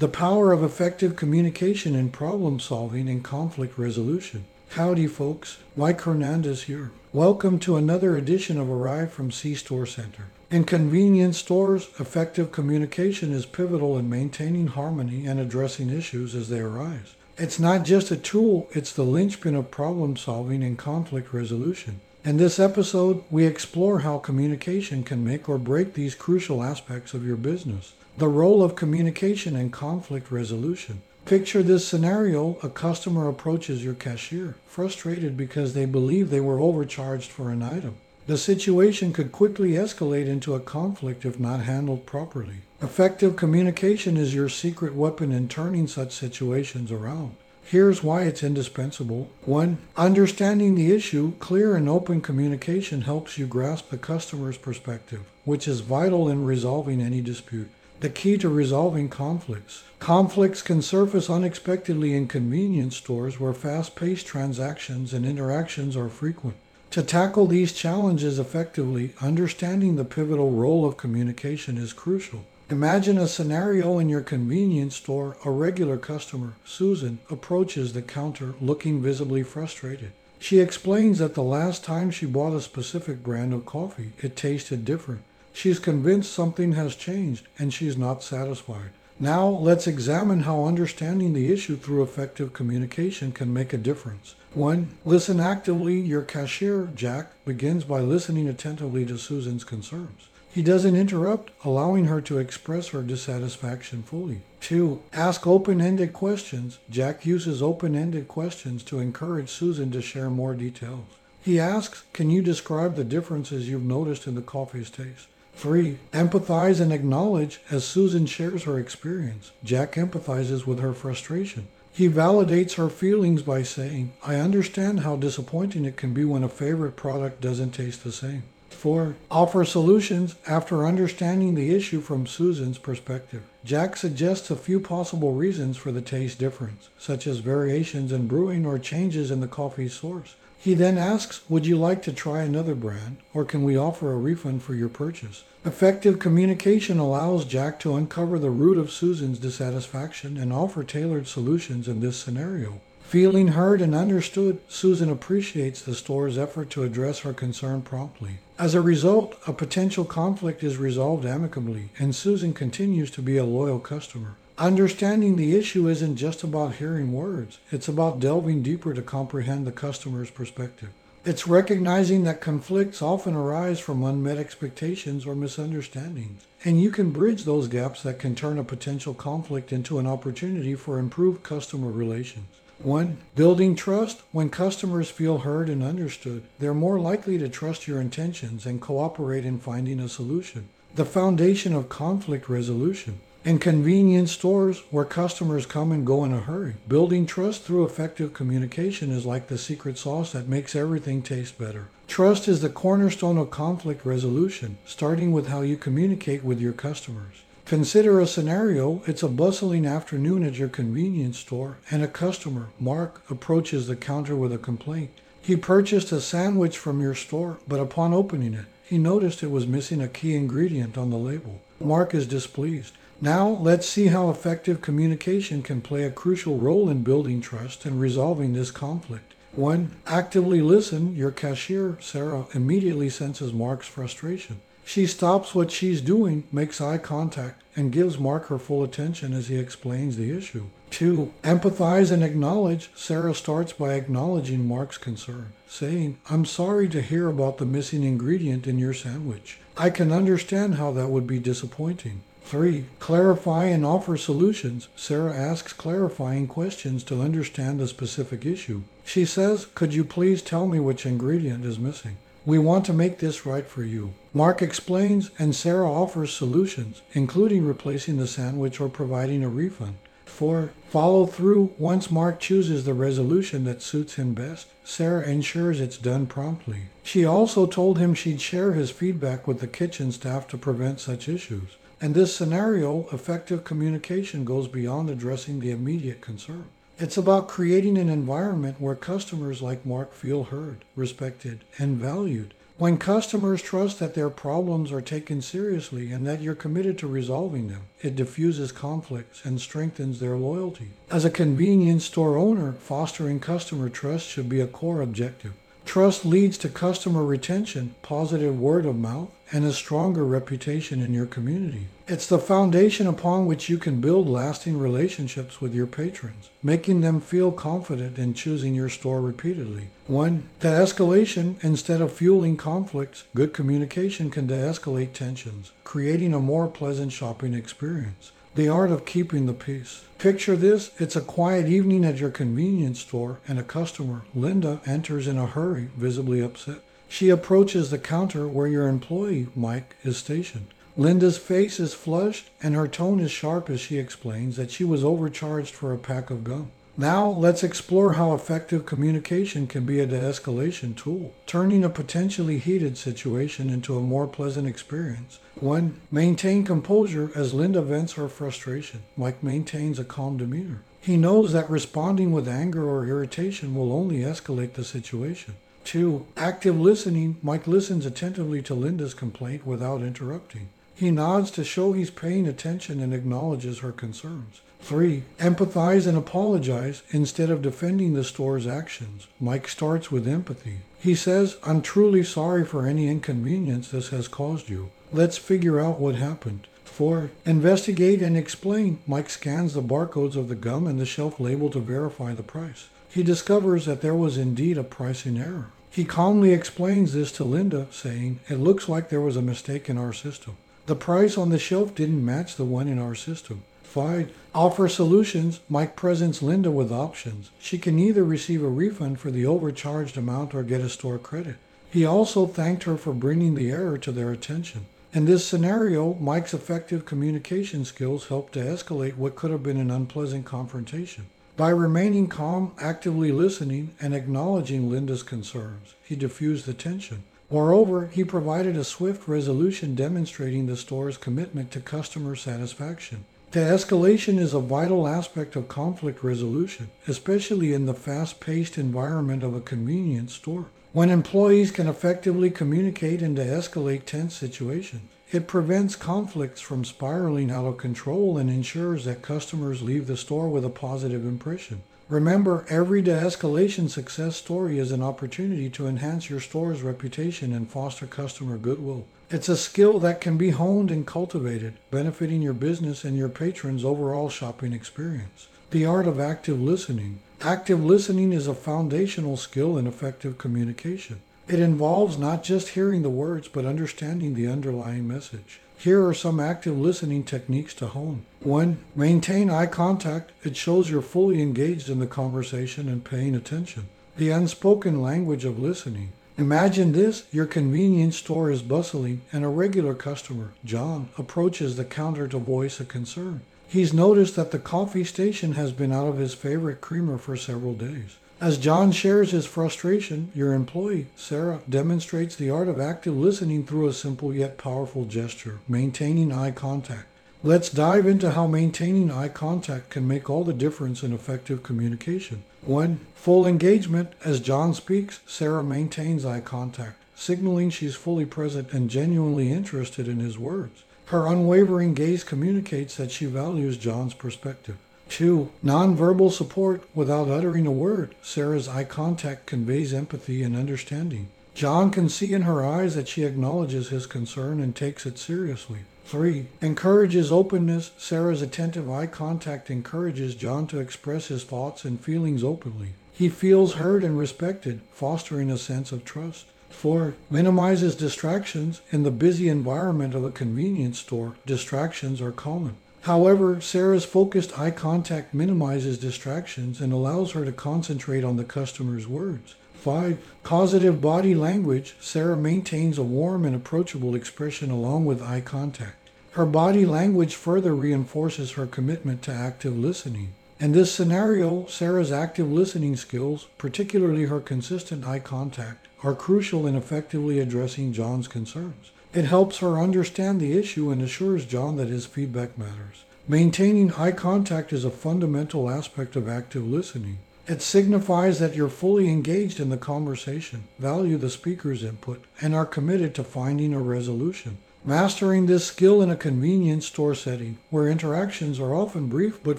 The power of effective communication in problem solving and conflict resolution. Howdy, folks. Mike Hernandez here. Welcome to another edition of Arrive from C Store Center. In convenience stores, effective communication is pivotal in maintaining harmony and addressing issues as they arise. It's not just a tool, it's the linchpin of problem solving and conflict resolution. In this episode, we explore how communication can make or break these crucial aspects of your business. The role of communication in conflict resolution. Picture this scenario a customer approaches your cashier, frustrated because they believe they were overcharged for an item. The situation could quickly escalate into a conflict if not handled properly. Effective communication is your secret weapon in turning such situations around. Here's why it's indispensable. 1. Understanding the issue, clear and open communication helps you grasp the customer's perspective, which is vital in resolving any dispute the key to resolving conflicts. Conflicts can surface unexpectedly in convenience stores where fast paced transactions and interactions are frequent. To tackle these challenges effectively, understanding the pivotal role of communication is crucial. Imagine a scenario in your convenience store. A regular customer, Susan, approaches the counter looking visibly frustrated. She explains that the last time she bought a specific brand of coffee, it tasted different. She's convinced something has changed and she's not satisfied. Now, let's examine how understanding the issue through effective communication can make a difference. 1. Listen actively. Your cashier, Jack, begins by listening attentively to Susan's concerns. He doesn't interrupt, allowing her to express her dissatisfaction fully. 2. Ask open ended questions. Jack uses open ended questions to encourage Susan to share more details. He asks, Can you describe the differences you've noticed in the coffee's taste? Three, empathize and acknowledge as Susan shares her experience. Jack empathizes with her frustration. He validates her feelings by saying, I understand how disappointing it can be when a favorite product doesn't taste the same. 4. Offer solutions after understanding the issue from Susan's perspective. Jack suggests a few possible reasons for the taste difference, such as variations in brewing or changes in the coffee source. He then asks, Would you like to try another brand, or can we offer a refund for your purchase? Effective communication allows Jack to uncover the root of Susan's dissatisfaction and offer tailored solutions in this scenario. Feeling heard and understood, Susan appreciates the store's effort to address her concern promptly. As a result, a potential conflict is resolved amicably, and Susan continues to be a loyal customer. Understanding the issue isn't just about hearing words, it's about delving deeper to comprehend the customer's perspective. It's recognizing that conflicts often arise from unmet expectations or misunderstandings, and you can bridge those gaps that can turn a potential conflict into an opportunity for improved customer relations. 1. Building trust. When customers feel heard and understood, they're more likely to trust your intentions and cooperate in finding a solution. The foundation of conflict resolution. In convenience stores where customers come and go in a hurry, building trust through effective communication is like the secret sauce that makes everything taste better. Trust is the cornerstone of conflict resolution, starting with how you communicate with your customers. Consider a scenario it's a bustling afternoon at your convenience store, and a customer, Mark, approaches the counter with a complaint. He purchased a sandwich from your store, but upon opening it, he noticed it was missing a key ingredient on the label. Mark is displeased. Now, let's see how effective communication can play a crucial role in building trust and resolving this conflict. 1. Actively listen. Your cashier, Sarah, immediately senses Mark's frustration. She stops what she's doing, makes eye contact, and gives Mark her full attention as he explains the issue. 2. Empathize and acknowledge. Sarah starts by acknowledging Mark's concern, saying, I'm sorry to hear about the missing ingredient in your sandwich. I can understand how that would be disappointing. 3. Clarify and offer solutions. Sarah asks clarifying questions to understand the specific issue. She says, Could you please tell me which ingredient is missing? We want to make this right for you. Mark explains, and Sarah offers solutions, including replacing the sandwich or providing a refund. 4. Follow through. Once Mark chooses the resolution that suits him best, Sarah ensures it's done promptly. She also told him she'd share his feedback with the kitchen staff to prevent such issues. In this scenario, effective communication goes beyond addressing the immediate concern. It's about creating an environment where customers like Mark feel heard, respected, and valued. When customers trust that their problems are taken seriously and that you're committed to resolving them, it diffuses conflicts and strengthens their loyalty. As a convenience store owner, fostering customer trust should be a core objective. Trust leads to customer retention, positive word of mouth, and a stronger reputation in your community. It's the foundation upon which you can build lasting relationships with your patrons, making them feel confident in choosing your store repeatedly. One, de escalation instead of fueling conflicts, good communication can de escalate tensions, creating a more pleasant shopping experience. The art of keeping the peace. Picture this it's a quiet evening at your convenience store, and a customer, Linda, enters in a hurry, visibly upset. She approaches the counter where your employee, Mike, is stationed. Linda's face is flushed, and her tone is sharp as she explains that she was overcharged for a pack of gum. Now, let's explore how effective communication can be a de escalation tool, turning a potentially heated situation into a more pleasant experience. 1. Maintain composure as Linda vents her frustration. Mike maintains a calm demeanor. He knows that responding with anger or irritation will only escalate the situation. 2. Active listening. Mike listens attentively to Linda's complaint without interrupting. He nods to show he's paying attention and acknowledges her concerns. Three, empathize and apologize instead of defending the store's actions. Mike starts with empathy. He says, I'm truly sorry for any inconvenience this has caused you. Let's figure out what happened. 4. Investigate and explain. Mike scans the barcodes of the gum and the shelf label to verify the price. He discovers that there was indeed a pricing error. He calmly explains this to Linda, saying, It looks like there was a mistake in our system. The price on the shelf didn't match the one in our system. 5. Offer solutions. Mike presents Linda with options. She can either receive a refund for the overcharged amount or get a store credit. He also thanked her for bringing the error to their attention. In this scenario, Mike's effective communication skills helped to escalate what could have been an unpleasant confrontation. By remaining calm, actively listening, and acknowledging Linda's concerns, he diffused the tension. Moreover, he provided a swift resolution demonstrating the store's commitment to customer satisfaction. De escalation is a vital aspect of conflict resolution, especially in the fast paced environment of a convenience store. When employees can effectively communicate and de escalate tense situations, it prevents conflicts from spiraling out of control and ensures that customers leave the store with a positive impression. Remember, every de escalation success story is an opportunity to enhance your store's reputation and foster customer goodwill. It's a skill that can be honed and cultivated, benefiting your business and your patrons' overall shopping experience. The art of active listening. Active listening is a foundational skill in effective communication. It involves not just hearing the words, but understanding the underlying message. Here are some active listening techniques to hone. One, maintain eye contact. It shows you're fully engaged in the conversation and paying attention. The unspoken language of listening. Imagine this your convenience store is bustling, and a regular customer, John, approaches the counter to voice a concern. He's noticed that the coffee station has been out of his favorite creamer for several days. As John shares his frustration, your employee, Sarah, demonstrates the art of active listening through a simple yet powerful gesture, maintaining eye contact. Let's dive into how maintaining eye contact can make all the difference in effective communication. 1. Full engagement. As John speaks, Sarah maintains eye contact, signaling she's fully present and genuinely interested in his words. Her unwavering gaze communicates that she values John's perspective. Two, nonverbal support without uttering a word. Sarah's eye contact conveys empathy and understanding. John can see in her eyes that she acknowledges his concern and takes it seriously. 3. Encourages openness. Sarah's attentive eye contact encourages John to express his thoughts and feelings openly. He feels heard and respected, fostering a sense of trust. 4. Minimizes distractions. In the busy environment of a convenience store, distractions are common. However, Sarah's focused eye contact minimizes distractions and allows her to concentrate on the customer's words. 5. Causative body language. Sarah maintains a warm and approachable expression along with eye contact. Her body language further reinforces her commitment to active listening. In this scenario, Sarah's active listening skills, particularly her consistent eye contact, are crucial in effectively addressing John's concerns. It helps her understand the issue and assures John that his feedback matters. Maintaining eye contact is a fundamental aspect of active listening. It signifies that you're fully engaged in the conversation, value the speaker's input, and are committed to finding a resolution. Mastering this skill in a convenience store setting, where interactions are often brief but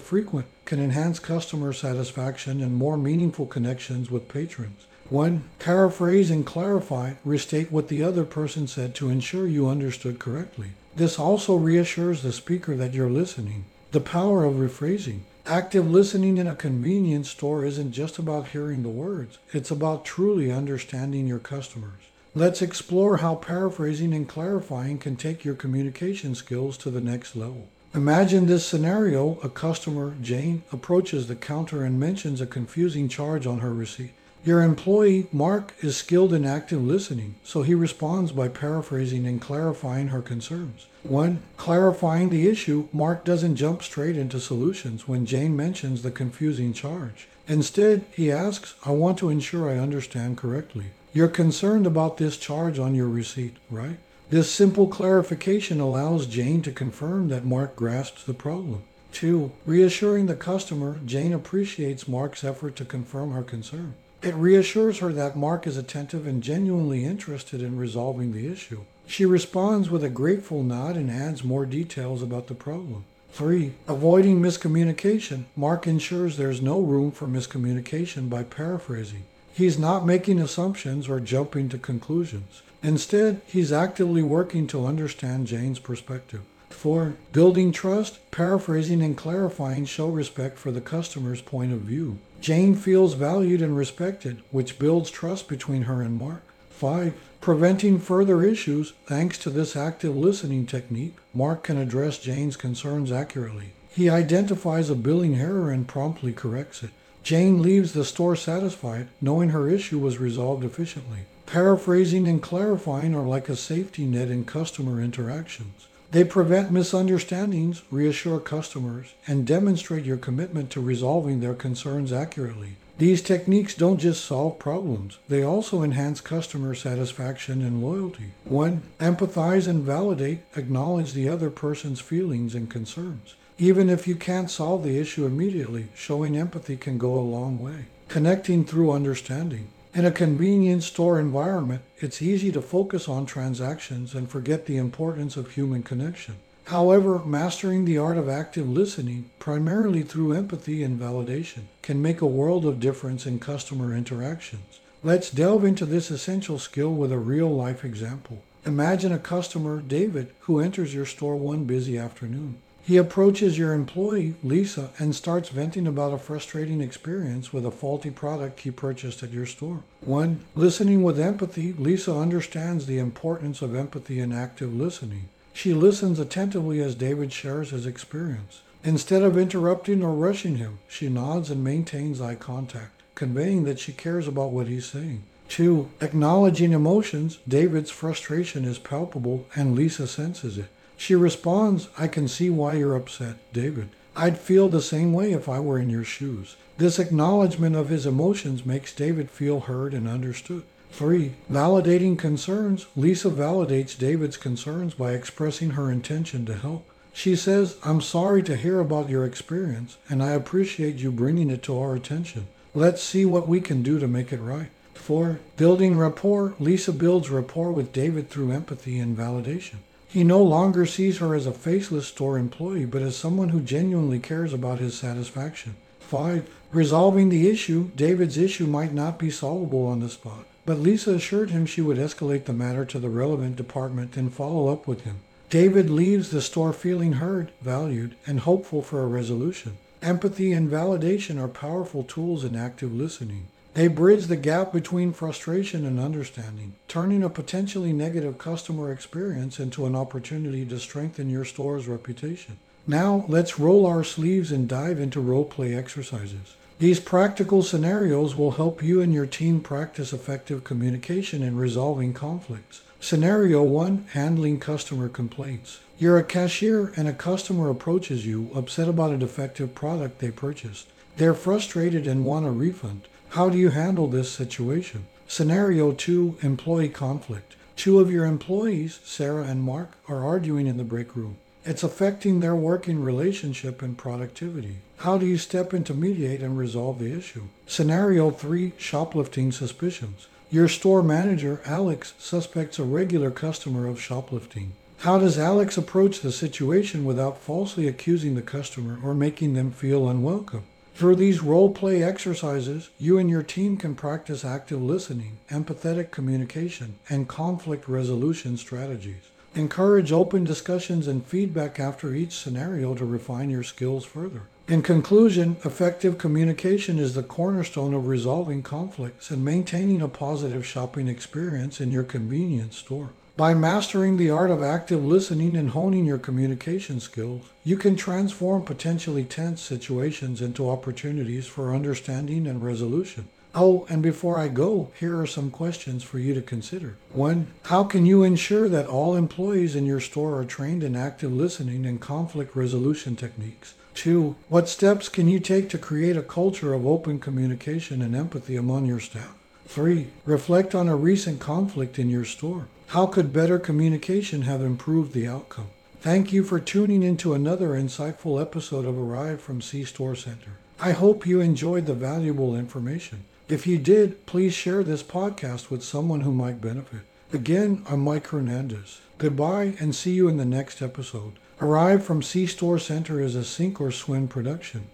frequent, can enhance customer satisfaction and more meaningful connections with patrons. 1. Paraphrase and clarify, restate what the other person said to ensure you understood correctly. This also reassures the speaker that you're listening. The power of rephrasing. Active listening in a convenience store isn't just about hearing the words, it's about truly understanding your customers. Let's explore how paraphrasing and clarifying can take your communication skills to the next level. Imagine this scenario a customer, Jane, approaches the counter and mentions a confusing charge on her receipt. Your employee, Mark, is skilled in active listening, so he responds by paraphrasing and clarifying her concerns. One, clarifying the issue, Mark doesn't jump straight into solutions when Jane mentions the confusing charge. Instead, he asks, I want to ensure I understand correctly. You're concerned about this charge on your receipt, right? This simple clarification allows Jane to confirm that Mark grasps the problem. Two, reassuring the customer, Jane appreciates Mark's effort to confirm her concern. It reassures her that Mark is attentive and genuinely interested in resolving the issue. She responds with a grateful nod and adds more details about the problem. 3. Avoiding miscommunication. Mark ensures there's no room for miscommunication by paraphrasing. He's not making assumptions or jumping to conclusions. Instead, he's actively working to understand Jane's perspective. 4. Building trust, paraphrasing and clarifying show respect for the customer's point of view. Jane feels valued and respected, which builds trust between her and Mark. 5. Preventing further issues. Thanks to this active listening technique, Mark can address Jane's concerns accurately. He identifies a billing error and promptly corrects it. Jane leaves the store satisfied, knowing her issue was resolved efficiently. Paraphrasing and clarifying are like a safety net in customer interactions. They prevent misunderstandings, reassure customers, and demonstrate your commitment to resolving their concerns accurately. These techniques don't just solve problems, they also enhance customer satisfaction and loyalty. 1. Empathize and validate, acknowledge the other person's feelings and concerns. Even if you can't solve the issue immediately, showing empathy can go a long way. Connecting through understanding. In a convenience store environment, it's easy to focus on transactions and forget the importance of human connection. However, mastering the art of active listening, primarily through empathy and validation, can make a world of difference in customer interactions. Let's delve into this essential skill with a real life example. Imagine a customer, David, who enters your store one busy afternoon. He approaches your employee, Lisa, and starts venting about a frustrating experience with a faulty product he purchased at your store. 1. Listening with empathy, Lisa understands the importance of empathy and active listening. She listens attentively as David shares his experience. Instead of interrupting or rushing him, she nods and maintains eye contact, conveying that she cares about what he's saying. 2. Acknowledging emotions, David's frustration is palpable and Lisa senses it. She responds, I can see why you're upset, David. I'd feel the same way if I were in your shoes. This acknowledgement of his emotions makes David feel heard and understood. 3. Validating concerns. Lisa validates David's concerns by expressing her intention to help. She says, I'm sorry to hear about your experience, and I appreciate you bringing it to our attention. Let's see what we can do to make it right. 4. Building rapport. Lisa builds rapport with David through empathy and validation. He no longer sees her as a faceless store employee, but as someone who genuinely cares about his satisfaction. 5. Resolving the issue. David's issue might not be solvable on the spot, but Lisa assured him she would escalate the matter to the relevant department and follow up with him. David leaves the store feeling heard, valued, and hopeful for a resolution. Empathy and validation are powerful tools in active listening. They bridge the gap between frustration and understanding, turning a potentially negative customer experience into an opportunity to strengthen your store's reputation. Now, let's roll our sleeves and dive into role play exercises. These practical scenarios will help you and your team practice effective communication and resolving conflicts. Scenario 1 Handling customer complaints. You're a cashier and a customer approaches you upset about a defective product they purchased. They're frustrated and want a refund. How do you handle this situation? Scenario 2 Employee conflict. Two of your employees, Sarah and Mark, are arguing in the break room. It's affecting their working relationship and productivity. How do you step in to mediate and resolve the issue? Scenario 3 Shoplifting Suspicions. Your store manager, Alex, suspects a regular customer of shoplifting. How does Alex approach the situation without falsely accusing the customer or making them feel unwelcome? Through these role play exercises, you and your team can practice active listening, empathetic communication, and conflict resolution strategies. Encourage open discussions and feedback after each scenario to refine your skills further. In conclusion, effective communication is the cornerstone of resolving conflicts and maintaining a positive shopping experience in your convenience store. By mastering the art of active listening and honing your communication skills, you can transform potentially tense situations into opportunities for understanding and resolution. Oh, and before I go, here are some questions for you to consider. One, how can you ensure that all employees in your store are trained in active listening and conflict resolution techniques? Two, what steps can you take to create a culture of open communication and empathy among your staff? Three, reflect on a recent conflict in your store. How could better communication have improved the outcome? Thank you for tuning into another insightful episode of Arrive from C Store Center. I hope you enjoyed the valuable information. If you did, please share this podcast with someone who might benefit. Again, I'm Mike Hernandez. Goodbye and see you in the next episode. Arrive from C Store Center is a sink or swim production.